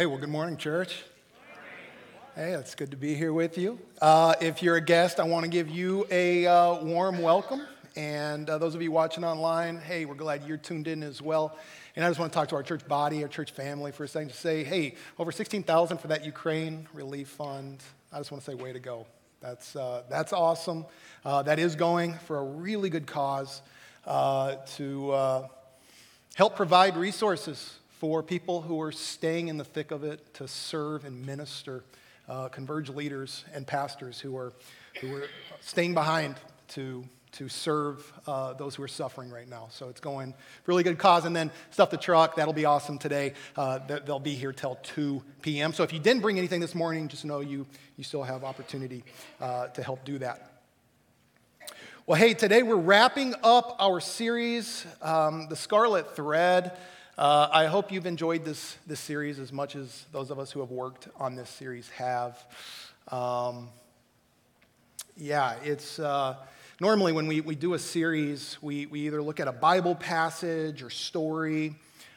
Hey, well, good morning, church. Hey, it's good to be here with you. Uh, if you're a guest, I want to give you a uh, warm welcome. And uh, those of you watching online, hey, we're glad you're tuned in as well. And I just want to talk to our church body, our church family for a second to say, hey, over 16,000 for that Ukraine relief fund. I just want to say, way to go. That's, uh, that's awesome. Uh, that is going for a really good cause uh, to help provide resources for people who are staying in the thick of it to serve and minister, uh, converge leaders and pastors who are, who are staying behind to, to serve uh, those who are suffering right now. So it's going really good cause. And then stuff the truck, that'll be awesome today. Uh, they'll be here till 2 p.m. So if you didn't bring anything this morning, just know you, you still have opportunity uh, to help do that. Well, hey, today we're wrapping up our series, um, The Scarlet Thread. Uh, I hope you've enjoyed this, this series as much as those of us who have worked on this series have. Um, yeah, it's uh, normally when we, we do a series, we, we either look at a Bible passage or story,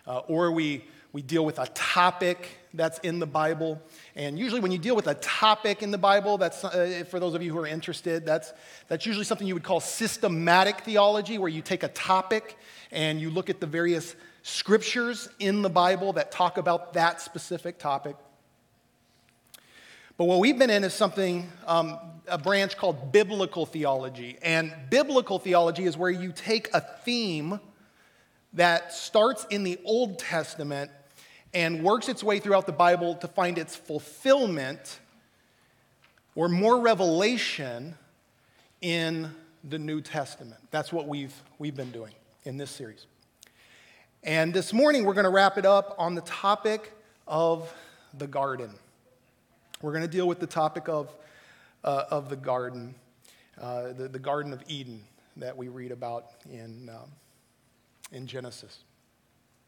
uh, or we, we deal with a topic that's in the Bible. And usually, when you deal with a topic in the Bible, that's uh, for those of you who are interested, that's, that's usually something you would call systematic theology, where you take a topic and you look at the various scriptures in the Bible that talk about that specific topic. But what we've been in is something, um, a branch called biblical theology. And biblical theology is where you take a theme that starts in the Old Testament and works its way throughout the Bible to find its fulfillment or more revelation in the New Testament. That's what we've, we've been doing in this series. And this morning, we're going to wrap it up on the topic of the garden. We're going to deal with the topic of, uh, of the garden, uh, the, the Garden of Eden that we read about in, um, in Genesis.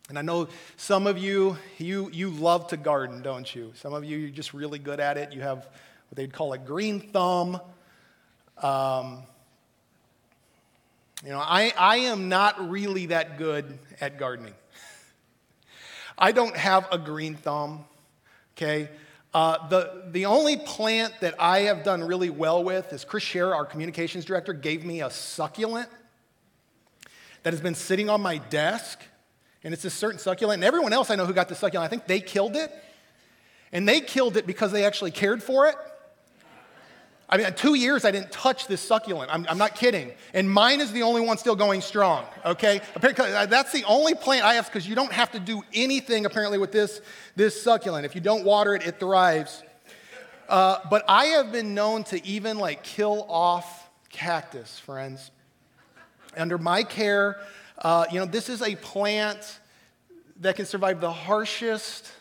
And I know some of you, you, you love to garden, don't you? Some of you, you're just really good at it. You have what they'd call a green thumb. Um, you know, I, I am not really that good at gardening. I don't have a green thumb, okay? Uh, the, the only plant that I have done really well with is Chris Scherer, our communications director, gave me a succulent that has been sitting on my desk. And it's a certain succulent. And everyone else I know who got the succulent, I think they killed it. And they killed it because they actually cared for it. I mean, two years I didn't touch this succulent. I'm, I'm, not kidding. And mine is the only one still going strong, okay? Apparently, uh, that's the only plant I have because you don't have to do anything apparently with this, this succulent. If you don't water it, it thrives. Uh, but I have been known to even like kill off cactus, friends. Under my care, uh, you know, this is a plant that can survive the harshest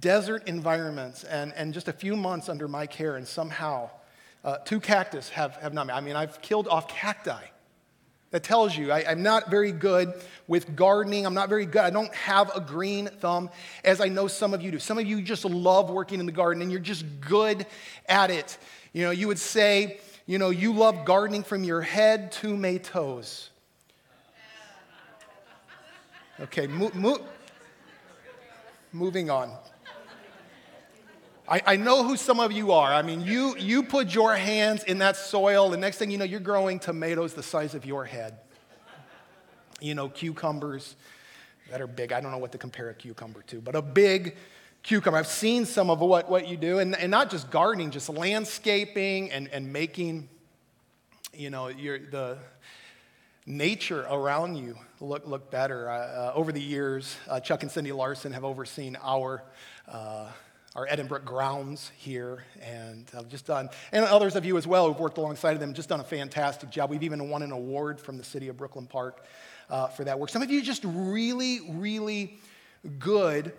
desert environments and, and just a few months under my care, and somehow uh, two cactus have, have not. I mean, I've killed off cacti. That tells you I, am not very good with gardening. I'm not very good. I don't have a green thumb, as I know some of you do. Some of you just love working in the garden and you're just good at it. You know, you would say, you know, you love gardening from your head to my toes. Okay, mo- mo- moving on. I, I know who some of you are. I mean, you, you put your hands in that soil, the next thing you know, you're growing tomatoes the size of your head. You know, cucumbers that are big. I don't know what to compare a cucumber to, but a big cucumber. I've seen some of what, what you do, and, and not just gardening, just landscaping and, and making, you know, your, the nature around you look, look better. Uh, over the years, uh, Chuck and Cindy Larson have overseen our uh, our Edinbrook grounds here, and I've just done, and others of you as well who've worked alongside of them, just done a fantastic job. We've even won an award from the city of Brooklyn Park uh, for that work. Some of you just really, really good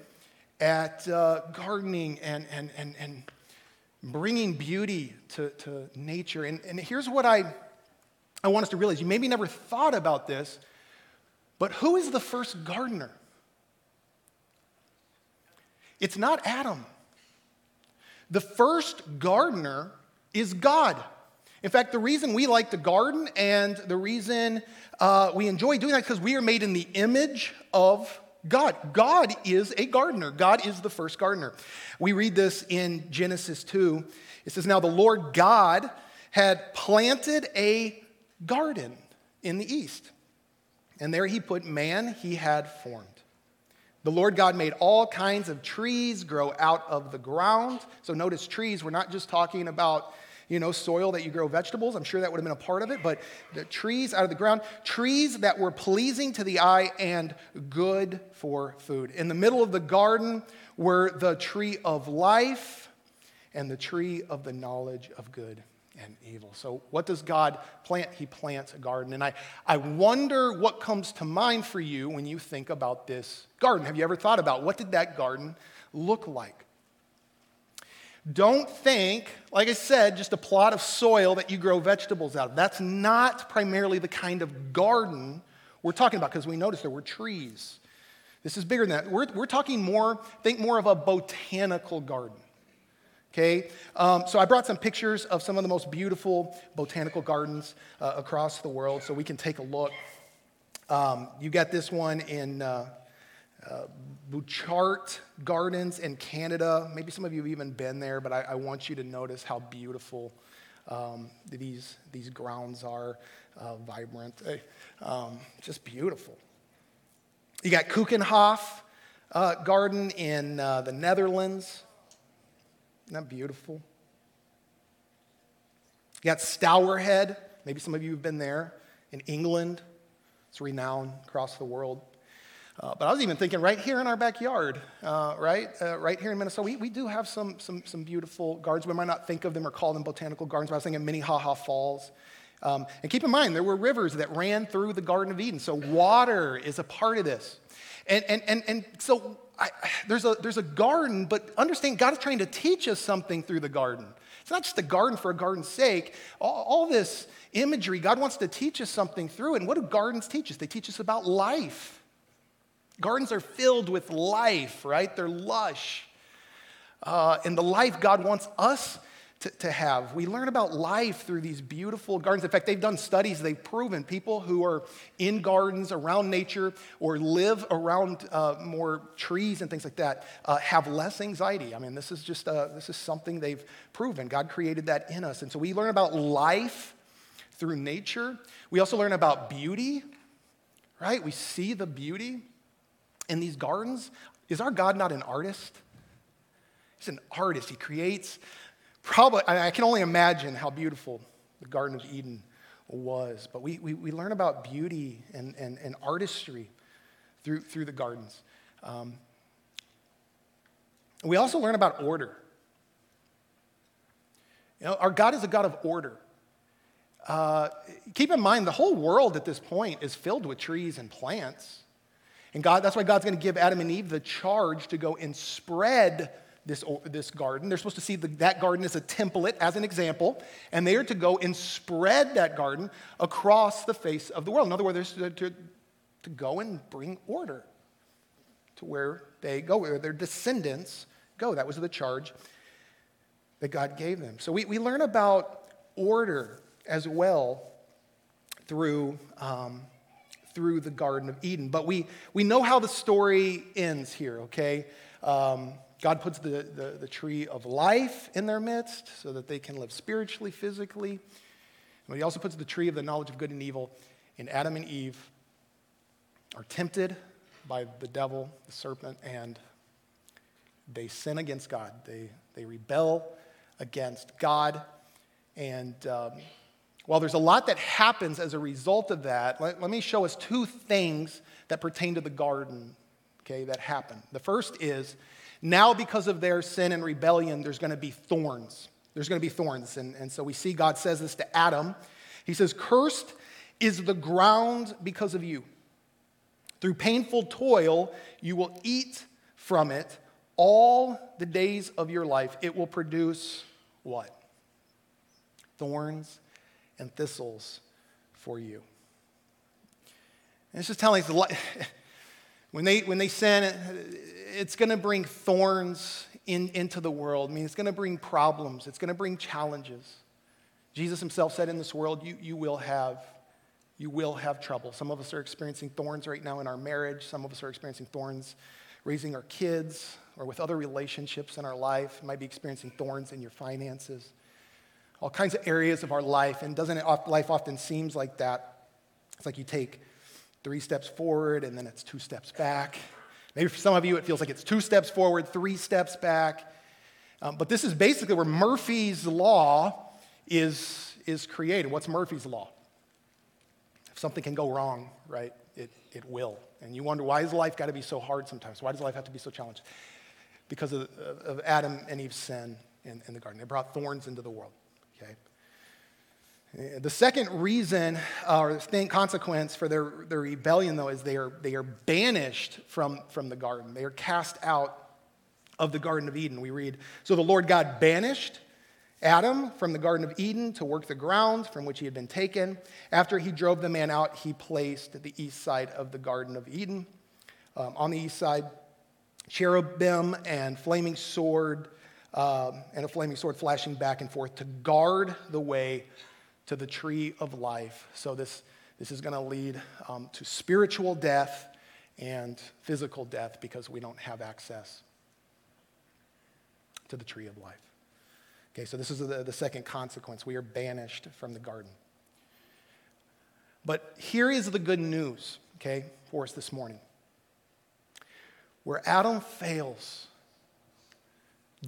at uh, gardening and, and, and, and bringing beauty to, to nature. And, and here's what I, I want us to realize you maybe never thought about this, but who is the first gardener? It's not Adam. The first gardener is God. In fact, the reason we like to garden and the reason uh, we enjoy doing that is because we are made in the image of God. God is a gardener. God is the first gardener. We read this in Genesis 2. It says, Now the Lord God had planted a garden in the east, and there he put man he had formed. The Lord God made all kinds of trees grow out of the ground. So notice trees, we're not just talking about you know, soil that you grow vegetables. I'm sure that would have been a part of it, but the trees out of the ground, trees that were pleasing to the eye and good for food. In the middle of the garden were the tree of life and the tree of the knowledge of good and evil. So, what does God plant? He plants a garden. And I, I wonder what comes to mind for you when you think about this garden. Have you ever thought about what did that garden look like? Don't think, like I said, just a plot of soil that you grow vegetables out of. That's not primarily the kind of garden we're talking about because we noticed there were trees. This is bigger than that. We're, we're talking more, think more of a botanical garden. Okay? Um, so I brought some pictures of some of the most beautiful botanical gardens uh, across the world so we can take a look. Um, you got this one in uh, uh, Butchart Gardens in Canada. Maybe some of you have even been there, but I, I want you to notice how beautiful um, these, these grounds are, uh, vibrant, um, just beautiful. You got Keukenhof uh, Garden in uh, the Netherlands. Isn't that beautiful? You got Stourhead. Maybe some of you have been there in England. It's renowned across the world. Uh, but I was even thinking right here in our backyard, uh, right? Uh, right here in Minnesota, we, we do have some, some, some beautiful gardens. We might not think of them or call them botanical gardens, but I was thinking Minnehaha Falls. Um, and keep in mind, there were rivers that ran through the Garden of Eden. So water is a part of this. And, and, and, and so I, there's, a, there's a garden, but understand God is trying to teach us something through the garden. It's not just a garden for a garden's sake. All, all this imagery, God wants to teach us something through it. And what do gardens teach us? They teach us about life. Gardens are filled with life, right? They're lush. Uh, and the life God wants us to, to, have. We learn about life through these beautiful gardens. In fact, they've done studies, they've proven people who are in gardens around nature or live around uh, more trees and things like that uh, have less anxiety. I mean, this is just uh, this is something they've proven. God created that in us. And so we learn about life through nature. We also learn about beauty, right? We see the beauty in these gardens, is our God not an artist? He's an artist. He creates, probably, I can only imagine how beautiful the Garden of Eden was. But we, we, we learn about beauty and, and, and artistry through, through the gardens. Um, we also learn about order. You know, our God is a God of order. Uh, keep in mind, the whole world at this point is filled with trees and plants. And God, that's why God's going to give Adam and Eve the charge to go and spread this, this garden. They're supposed to see the, that garden as a template, as an example, and they are to go and spread that garden across the face of the world. In other words, they're to, to go and bring order to where they go, where their descendants go. That was the charge that God gave them. So we, we learn about order as well through um, through the Garden of Eden. But we, we know how the story ends here, okay? Um, God puts the, the, the, tree of life in their midst so that they can live spiritually, physically. But he also puts the tree of the knowledge of good and evil, and Adam and Eve are tempted by the devil, the serpent, and they sin against God. They, they rebel against God. And um, well, there's a lot that happens as a result of that. Let, let me show us two things that pertain to the garden, okay, that happen. The first is now, because of their sin and rebellion, there's going to be thorns. There's going to be thorns. And, and so we see God says this to Adam. He says, Cursed is the ground because of you. Through painful toil, you will eat from it all the days of your life. It will produce what? Thorns and thistles for you. And it's just telling us when they, when they sin, it's going to bring thorns in, into the world. I mean, it's going to bring problems, it's going to bring challenges. Jesus himself said, In this world, you, you will have You will have trouble. Some of us are experiencing thorns right now in our marriage. Some of us are experiencing thorns raising our kids or with other relationships in our life. You might be experiencing thorns in your finances. All kinds of areas of our life. And doesn't it, life often seems like that? It's like you take three steps forward and then it's two steps back. Maybe for some of you, it feels like it's two steps forward, three steps back. Um, but this is basically where Murphy's Law is, is created. What's Murphy's Law? If something can go wrong, right, it, it will. And you wonder, why has life got to be so hard sometimes? Why does life have to be so challenging? Because of, of Adam and Eve's sin in, in the garden. They brought thorns into the world, okay? The second reason or thing, consequence for their, their rebellion, though, is they are, they are banished from, from the garden. They are cast out of the Garden of Eden. We read, So the Lord God banished Adam from the Garden of Eden to work the ground from which he had been taken. After he drove the man out, he placed the east side of the Garden of Eden. Um, on the east side, cherubim and flaming sword, um, and a flaming sword flashing back and forth to guard the way to the tree of life. So, this, this is going to lead um, to spiritual death and physical death because we don't have access to the tree of life. Okay, so this is the, the second consequence. We are banished from the garden. But here is the good news, okay, for us this morning. Where Adam fails,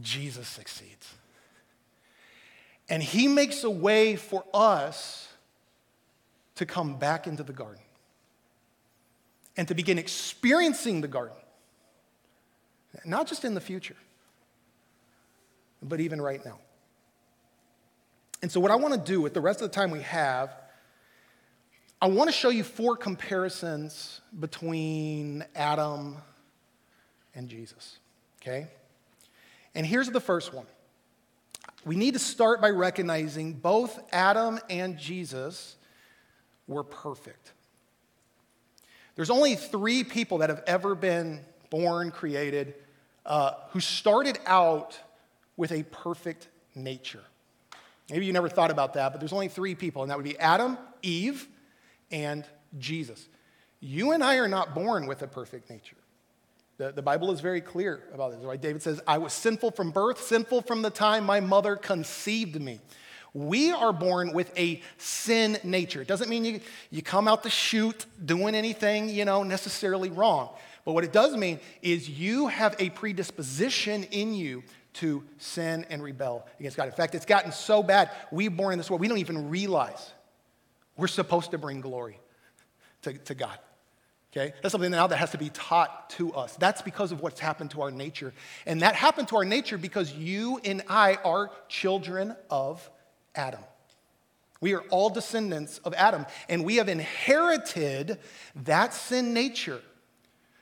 Jesus succeeds. And he makes a way for us to come back into the garden and to begin experiencing the garden, not just in the future, but even right now. And so, what I want to do with the rest of the time we have, I want to show you four comparisons between Adam and Jesus, okay? And here's the first one we need to start by recognizing both Adam and Jesus were perfect. There's only three people that have ever been born, created, uh, who started out with a perfect nature. Maybe you never thought about that, but there's only three people, and that would be Adam, Eve, and Jesus. You and I are not born with a perfect nature. The, the Bible is very clear about this. Right? David says, I was sinful from birth, sinful from the time my mother conceived me. We are born with a sin nature. It doesn't mean you, you come out the chute doing anything, you know, necessarily wrong. But what it does mean is you have a predisposition in you to sin and rebel against God. In fact, it's gotten so bad, we born in this world, we don't even realize we're supposed to bring glory to, to God. Okay? That's something now that has to be taught to us. That's because of what's happened to our nature. And that happened to our nature because you and I are children of Adam. We are all descendants of Adam, and we have inherited that sin nature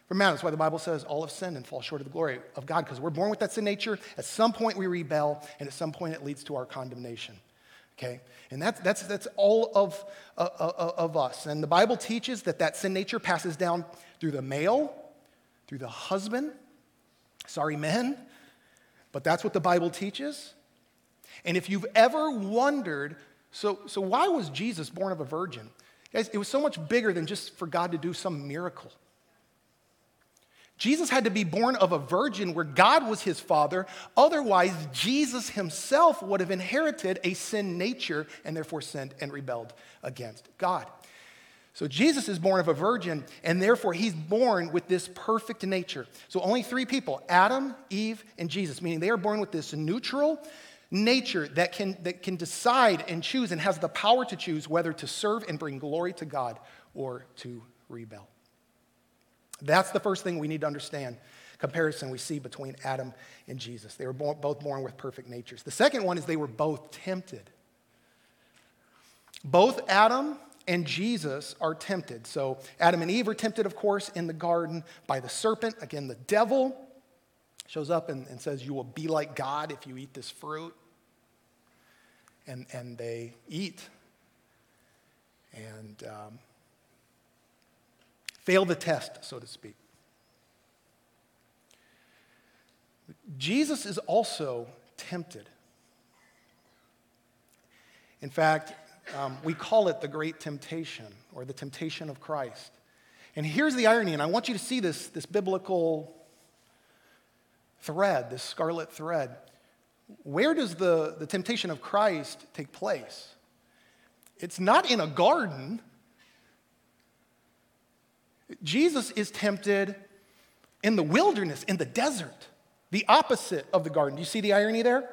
from Adam. That's why the Bible says all have sinned and fall short of the glory of God, because we're born with that sin nature. At some point, we rebel, and at some point, it leads to our condemnation okay? And that's, that's, that's all of, uh, uh, uh, of us. And the Bible teaches that that sin nature passes down through the male, through the husband. Sorry, men, but that's what the Bible teaches. And if you've ever wondered, so, so why was Jesus born of a virgin? Guys, it was so much bigger than just for God to do some miracle. Jesus had to be born of a virgin where God was his father. Otherwise, Jesus himself would have inherited a sin nature and therefore sinned and rebelled against God. So Jesus is born of a virgin, and therefore he's born with this perfect nature. So only three people Adam, Eve, and Jesus, meaning they are born with this neutral nature that can, that can decide and choose and has the power to choose whether to serve and bring glory to God or to rebel. That's the first thing we need to understand. Comparison we see between Adam and Jesus. They were both born with perfect natures. The second one is they were both tempted. Both Adam and Jesus are tempted. So, Adam and Eve are tempted, of course, in the garden by the serpent. Again, the devil shows up and, and says, You will be like God if you eat this fruit. And, and they eat. And um, fail the test, so to speak. Jesus is also tempted. In fact, Um, we call it the great temptation or the temptation of Christ. And here's the irony, and I want you to see this, this biblical thread, this scarlet thread. Where does the, the temptation of Christ take place? It's not in a garden. Jesus is tempted in the wilderness, in the desert, the opposite of the garden. Do you see the irony there?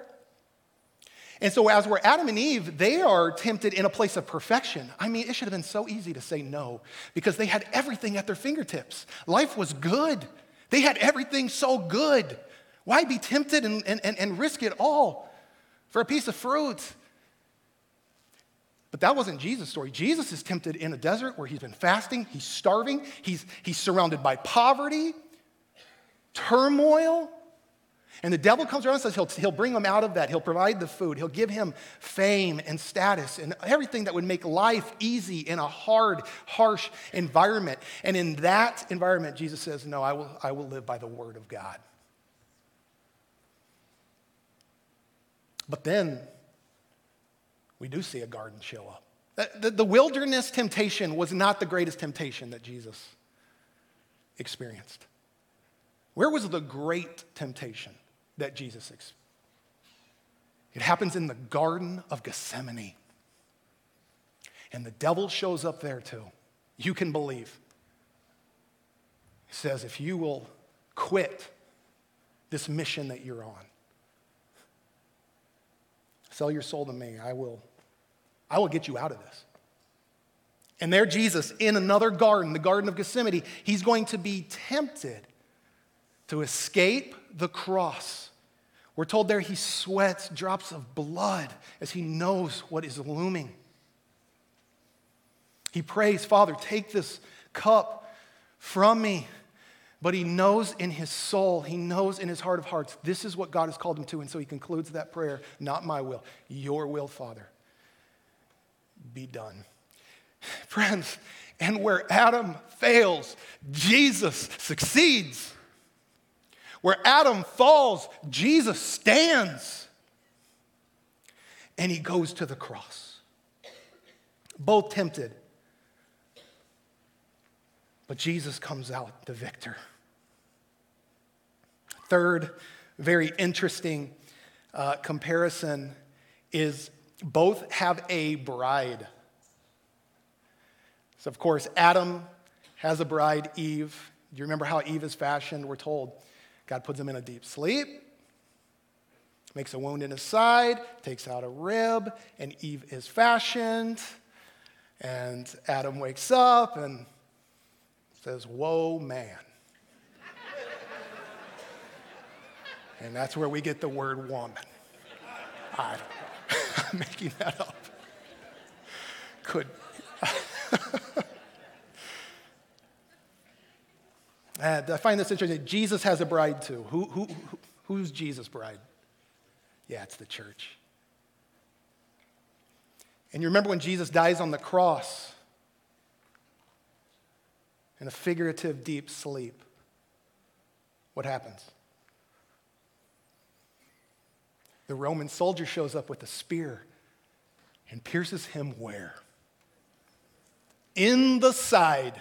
And so, as we're Adam and Eve, they are tempted in a place of perfection. I mean, it should have been so easy to say no because they had everything at their fingertips. Life was good, they had everything so good. Why be tempted and, and, and risk it all for a piece of fruit? But that wasn't Jesus' story. Jesus is tempted in a desert where he's been fasting, he's starving, he's, he's surrounded by poverty, turmoil. And the devil comes around and says he'll, he'll bring him out of that. He'll provide the food. He'll give him fame and status and everything that would make life easy in a hard, harsh environment. And in that environment, Jesus says, No, I will, I will live by the word of God. But then we do see a garden show up. The, the, wilderness temptation was not the greatest temptation that Jesus experienced. Where was the great temptation that Jesus experienced? It happens in the Garden of Gethsemane. And the devil shows up there too. You can believe. He says, if you will quit this mission that you're on, Sell your soul to me. I will, I will get you out of this. And there, Jesus, in another garden, the Garden of Gethsemane, he's going to be tempted to escape the cross. We're told there he sweats drops of blood as he knows what is looming. He prays, Father, take this cup from me. But he knows in his soul, he knows in his heart of hearts, this is what God has called him to. And so he concludes that prayer not my will, your will, Father, be done. Friends, and where Adam fails, Jesus succeeds. Where Adam falls, Jesus stands. And he goes to the cross. Both tempted but Jesus comes out the victor. Third, very interesting uh, comparison is both have a bride. So, of course, Adam has a bride, Eve. Do you remember how Eve is fashioned? We're told God puts him in a deep sleep, makes a wound in his side, takes out a rib, and Eve is fashioned. And Adam wakes up and says, Whoa, man. And that's where we get the word woman. I don't know. I'm making that up. Could. and I find this interesting. Jesus has a bride too. Who, who, who's Jesus' bride? Yeah, it's the church. And you remember when Jesus dies on the cross, in a figurative deep sleep, what happens? The Roman soldier shows up with a spear and pierces him where? In the side,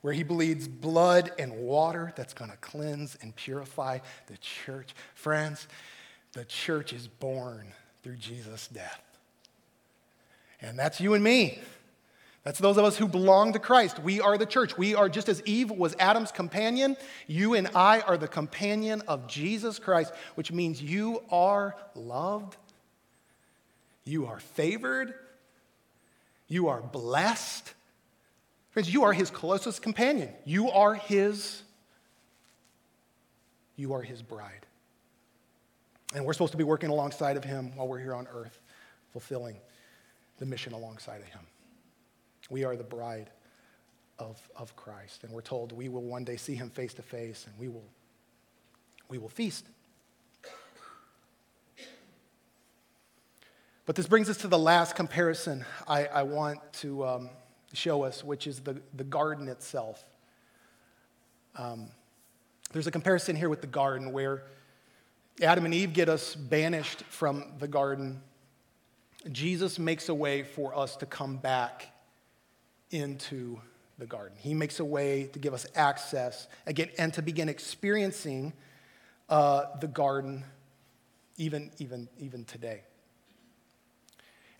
where he bleeds blood and water that's going to cleanse and purify the church. Friends, the church is born through Jesus' death. And that's you and me. That's those of us who belong to Christ. We are the church. We are just as Eve was Adam's companion, you and I are the companion of Jesus Christ, which means you are loved, you are favored, you are blessed. Friends, you are his closest companion. You are his you are his bride. And we're supposed to be working alongside of him while we're here on earth, fulfilling the mission alongside of him. We are the bride of, of Christ. And we're told we will one day see him face to face and we will, we will feast. But this brings us to the last comparison I, I want to um, show us, which is the, the garden itself. Um, there's a comparison here with the garden where Adam and Eve get us banished from the garden Jesus makes a way for us to come back into the garden. He makes a way to give us access again and to begin experiencing uh, the garden even, even, even today.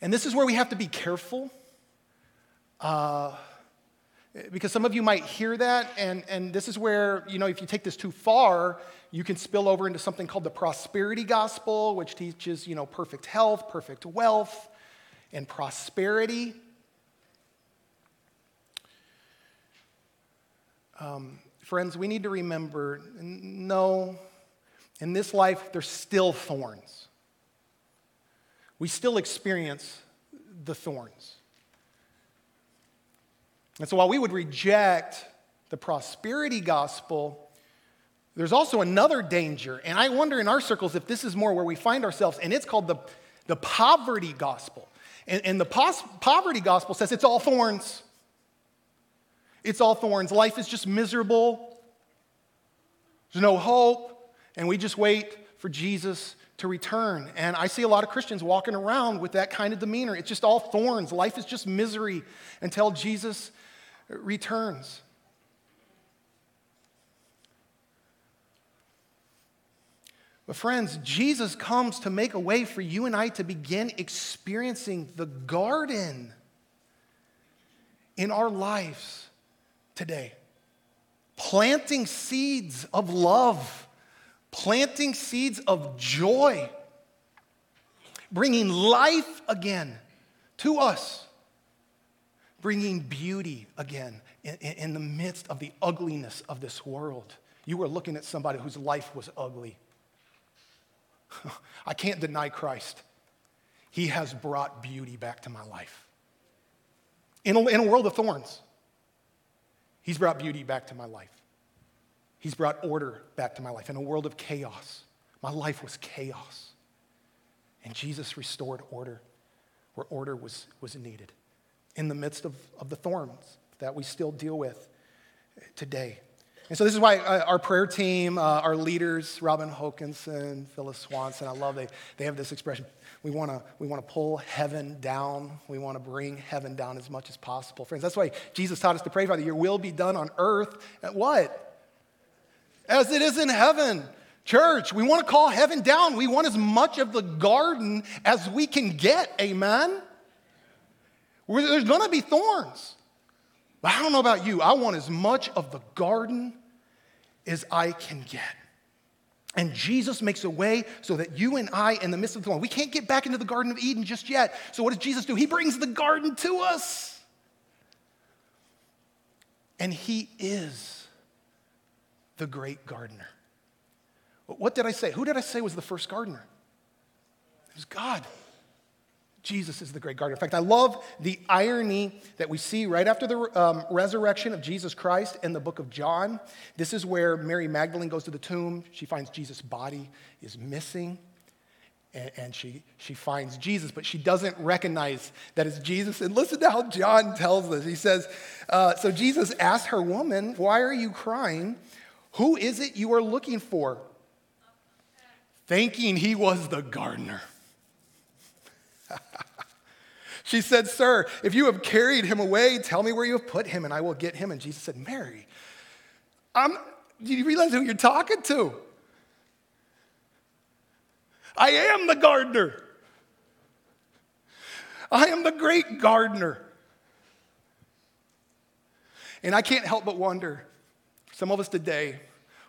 And this is where we have to be careful. Uh, because some of you might hear that, and, and this is where, you know, if you take this too far, you can spill over into something called the prosperity gospel, which teaches, you know, perfect health, perfect wealth, and prosperity. Um, friends, we need to remember no, in this life, there's still thorns. We still experience the thorns. And so while we would reject the prosperity gospel, there's also another danger. And I wonder in our circles if this is more where we find ourselves, and it's called the, the poverty gospel. And, and the pos- poverty gospel says it's all thorns. It's all thorns. Life is just miserable. There's no hope. And we just wait for Jesus to return. And I see a lot of Christians walking around with that kind of demeanor. It's just all thorns. Life is just misery until Jesus returns. But, friends, Jesus comes to make a way for you and I to begin experiencing the garden in our lives today. Planting seeds of love, planting seeds of joy, bringing life again to us, bringing beauty again in, in, the midst of the ugliness of this world. You were looking at somebody whose life was ugly. I can't deny Christ. He has brought beauty back to my life. In a, in a world of thorns, He's brought beauty back to my life. He's brought order back to my life. In a world of chaos, my life was chaos. And Jesus restored order where order was, was needed in the midst of, of the thorns that we still deal with today. And so this is why uh, our prayer team, uh, our leaders, Robin Hokinson, Phyllis Swanson, I love they, they have this expression. We want to we wanna pull heaven down. We want to bring heaven down as much as possible. Friends, that's why Jesus taught us to pray, Father, your will be done on earth at what? As it is in heaven. Church, we want to call heaven down. We want as much of the garden as we can get. Amen? There's going to be thorns. But I don't know about you. I want as much of the garden as I can get. And Jesus makes a way so that you and I, in the midst of the thorn, we can't get back into the Garden of Eden just yet. So, what does Jesus do? He brings the garden to us. And He is the great gardener. What did I say? Who did I say was the first gardener? It was God. Jesus is the great gardener. In fact, I love the irony that we see right after the um, resurrection of Jesus Christ in the book of John. This is where Mary Magdalene goes to the tomb. She finds Jesus' body is missing. And, and she, she finds Jesus, but she doesn't recognize that it's Jesus. And listen to how John tells this. He says, uh, So Jesus asked her, Woman, why are you crying? Who is it you are looking for? Thinking he was the gardener. she said, Sir, if you have carried him away, tell me where you have put him, and I will get him. And Jesus said, Mary, I'm, do you realize who you're talking to? I am the gardener. I am the great gardener. And I can't help but wonder some of us today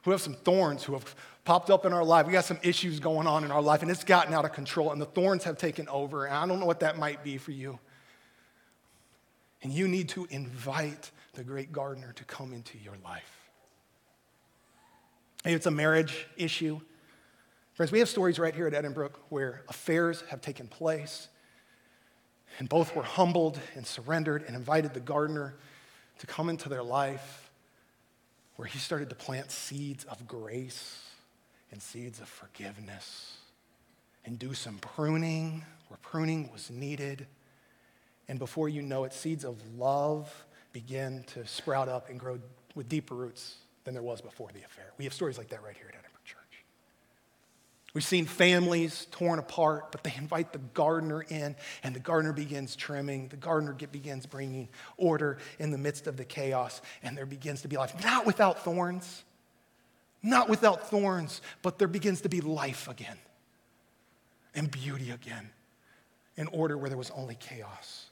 who have some thorns, who have popped up in our life. We got some issues going on in our life, and it's gotten out of control, and the thorns have taken over. And I don't know what that might be for you. And you need to invite the great gardener to come into your life. Maybe it's a marriage issue. Friends, we have stories right here at Edinbrook where affairs have taken place, and both were humbled and surrendered and invited the gardener to come into their life, where he started to plant seeds of grace and seeds of forgiveness and do some pruning where pruning was needed. And before you know it, seeds of love begin to sprout up and grow with deeper roots than there was before the affair. We have stories like that right here at Edinbrook Church. We've seen families torn apart, but they invite the gardener in, and the gardener begins trimming. The gardener begins bringing order in the midst of the chaos, and there begins to be life. Not without thorns, not without thorns, but there begins to be life again and beauty again in order where there was only chaos.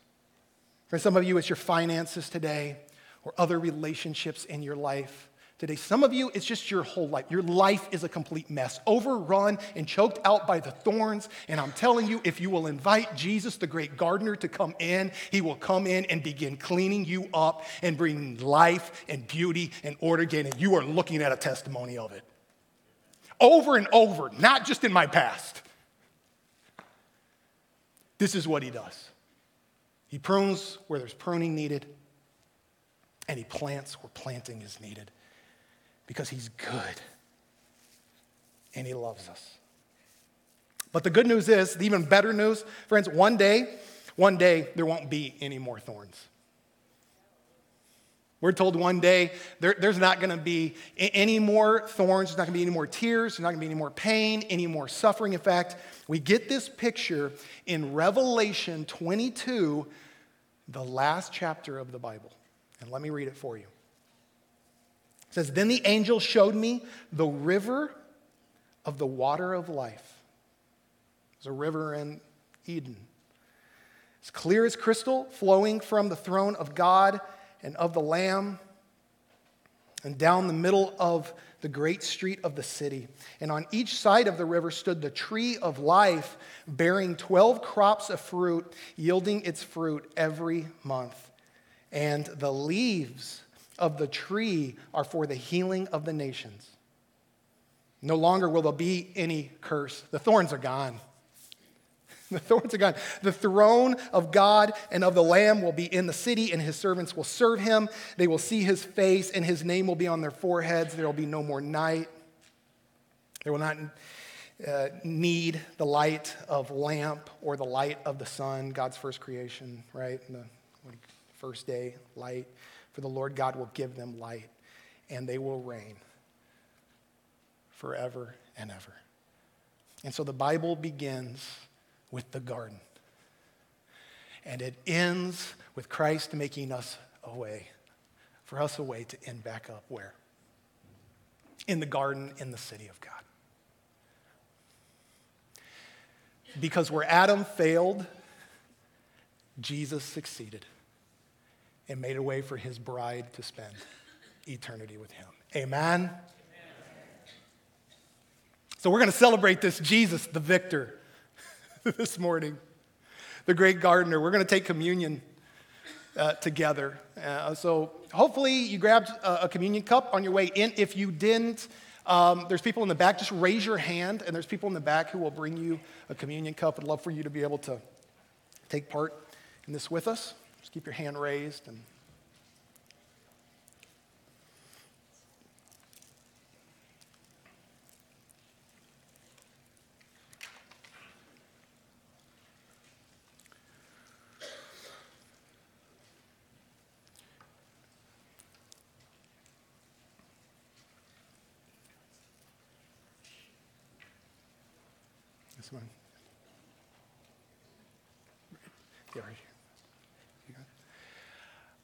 For some of you, it's your finances today or other relationships in your life today. Some of you, it's just your whole life. Your life is a complete mess, overrun and choked out by the thorns. And I'm telling you, if you will invite Jesus, the great gardener, to come in, he will come in and begin cleaning you up and bringing life and beauty and order again. And you are looking at a testimony of it. Over and over, not just in my past. This is what he does. He prunes where there's pruning needed, and he plants where planting is needed because he's good and he loves us. But the good news is, the even better news, friends, one day, one day, there won't be any more thorns. We're told one day there, there's not going to be any more thorns, there's not going to be any more tears, there's not going to be any more pain, any more suffering. In fact, we get this picture in Revelation 22, the last chapter of the Bible. And let me read it for you. It says, Then the angel showed me the river of the water of life. There's a river in Eden. It's clear as crystal, flowing from the throne of God and of the Lamb, and down the middle of the great street of the city. And on each side of the river stood the tree of life, bearing 12 crops of fruit, yielding its fruit every month. And the leaves of the tree are for the healing of the nations. No longer will there be any curse. The thorns are gone. The thorns are gone. The throne of God and of the Lamb will be in the city, and his servants will serve him. They will see his face, and his name will be on their foreheads. There will be no more night. They will not uh, need the light of lamp or the light of the sun, God's first creation, right? The first day, light for the Lord God will give them light, and they will reign forever and ever. And so the Bible begins with the garden, and it ends with Christ making us a way, for us a way to end back up where? In the garden in the city of God. Because where Adam failed, Jesus succeeded and made a way for his bride to spend eternity with him. Amen? So we're going to celebrate this Jesus, the victor, this morning, the great gardener. We're going to take communion uh, together. Uh, so hopefully you grabbed a, a, communion cup on your way in. If you didn't, um, there's people in the back. Just raise your hand, and there's people in the back who will bring you a communion cup. I'd love for you to be able to take part in this with us. Just keep your hand raised and This one. Yeah, right here.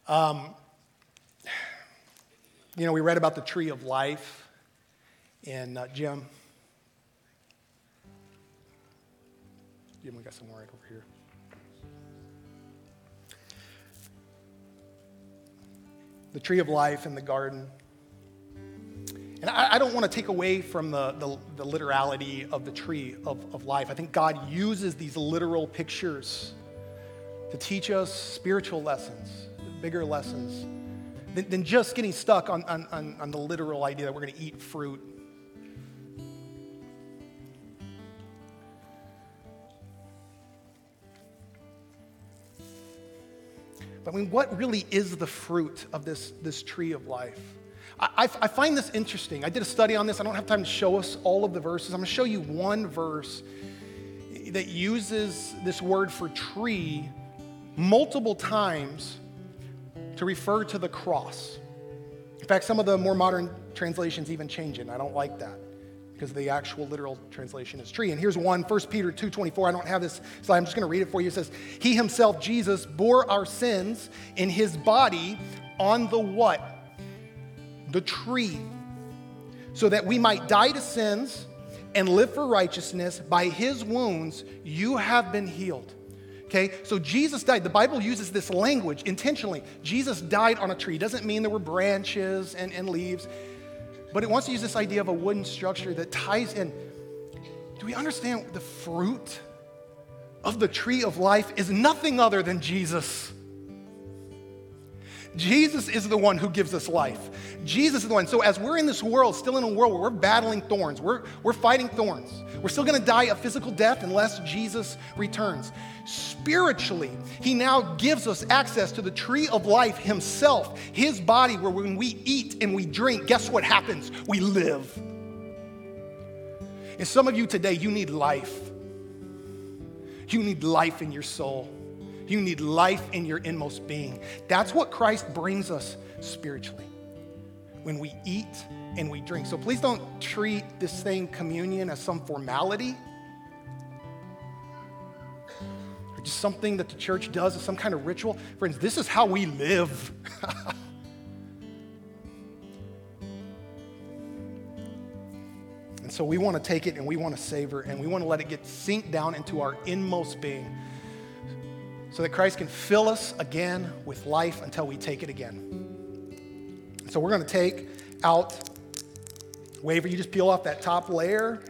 Um, you know, we read about the tree of life in uh, Jim. Jim, we got some more right over here. The tree of life in the garden. And I, I don't want to take away from the, the, the literality of the tree of, of life. I think God uses these literal pictures to teach us spiritual lessons bigger lessons than, than just getting stuck on, on, on the literal idea that we're going to eat fruit. But I mean, what really is the fruit of this, this tree of life? I, I, find this interesting. I did a study on this. I don't have time to show us all of the verses. I'm going to show you one verse that uses this word for tree multiple times to refer to the cross. In fact, some of the more modern translations even change it, and I don't like that. because the actual literal translation is tree. And here's one, 1 Peter 2.24. I don't have this slide. I'm just going to read it for you. It says, He himself, Jesus, bore our sins in his body on the what? The tree. So that we might die to sins and live for righteousness. By his wounds, you have been healed. Okay, so Jesus died. The Bible uses this language intentionally. Jesus died on a tree. Doesn't mean there were branches and, and leaves. But it wants to use this idea of a wooden structure that ties in. Do we understand the fruit of the tree of life is nothing other than Jesus? Jesus is the one who gives us life. Jesus is the one. So, as we're in this world, still in a world where we're battling thorns, we're, we're fighting thorns, we're still gonna die a physical death unless Jesus returns. Spiritually, He now gives us access to the tree of life Himself, His body, where when we eat and we drink, guess what happens? We live. And some of you today, you need life. You need life in your soul. You need life in your inmost being. That's what Christ brings us spiritually when we eat and we drink. So please don't treat this thing, communion, as some formality or just something that the church does as some kind of ritual. Friends, this is how we live. and so we want to take it and we want to savor and we want to let it get sink down into our inmost being so that Christ can fill us again with life until we take it again. So we're going to take out wafer. You just peel off that top layer.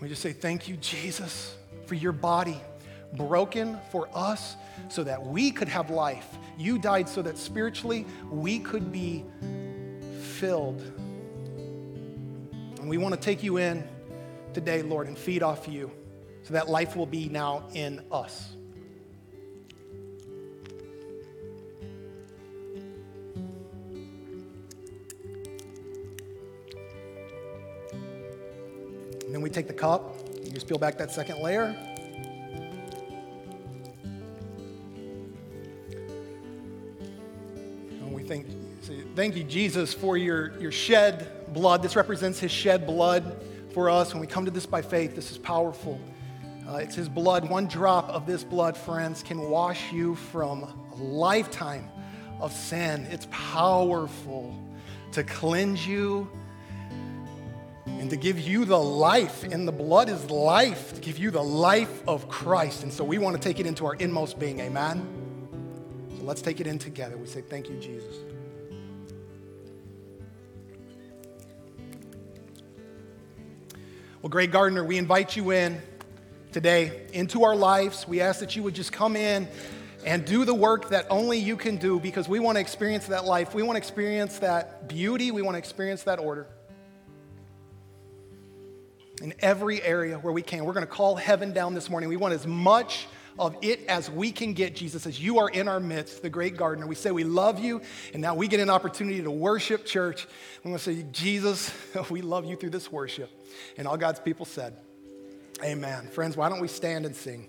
We just say, Thank you, Jesus, for your body broken for us so that we could have life. You died so that spiritually we could be filled and we want to take you in today, Lord, and feed off you so that life will be now in us. And then we take the cup, you just peel back that second layer. And we thank, thank you, Jesus, for your, your shed blood. This represents his shed blood for us. When we come to this by faith, this is powerful. Uh, it's his blood. One drop of this blood, friends, can wash you from a lifetime of sin. It's powerful to cleanse you and to give you the life. And the blood is life, to give you the life of Christ. And so we want to take it into our inmost being. Amen? So let's take it in together. We say, Thank you, Jesus. Well, great gardener, we invite you in today into our lives. We ask that you would just come in and do the work that only you can do because we want to experience that life. We want to experience that beauty. We want to experience that order in every area where we can. We're going to call heaven down this morning. We want as much of it as we can get, Jesus, as you are in our midst, the great gardener. We say we love you, and now we get an opportunity to worship church. We want to say, Jesus, we love you through this worship. And all God's people said, Amen. Friends, why don't we stand and sing?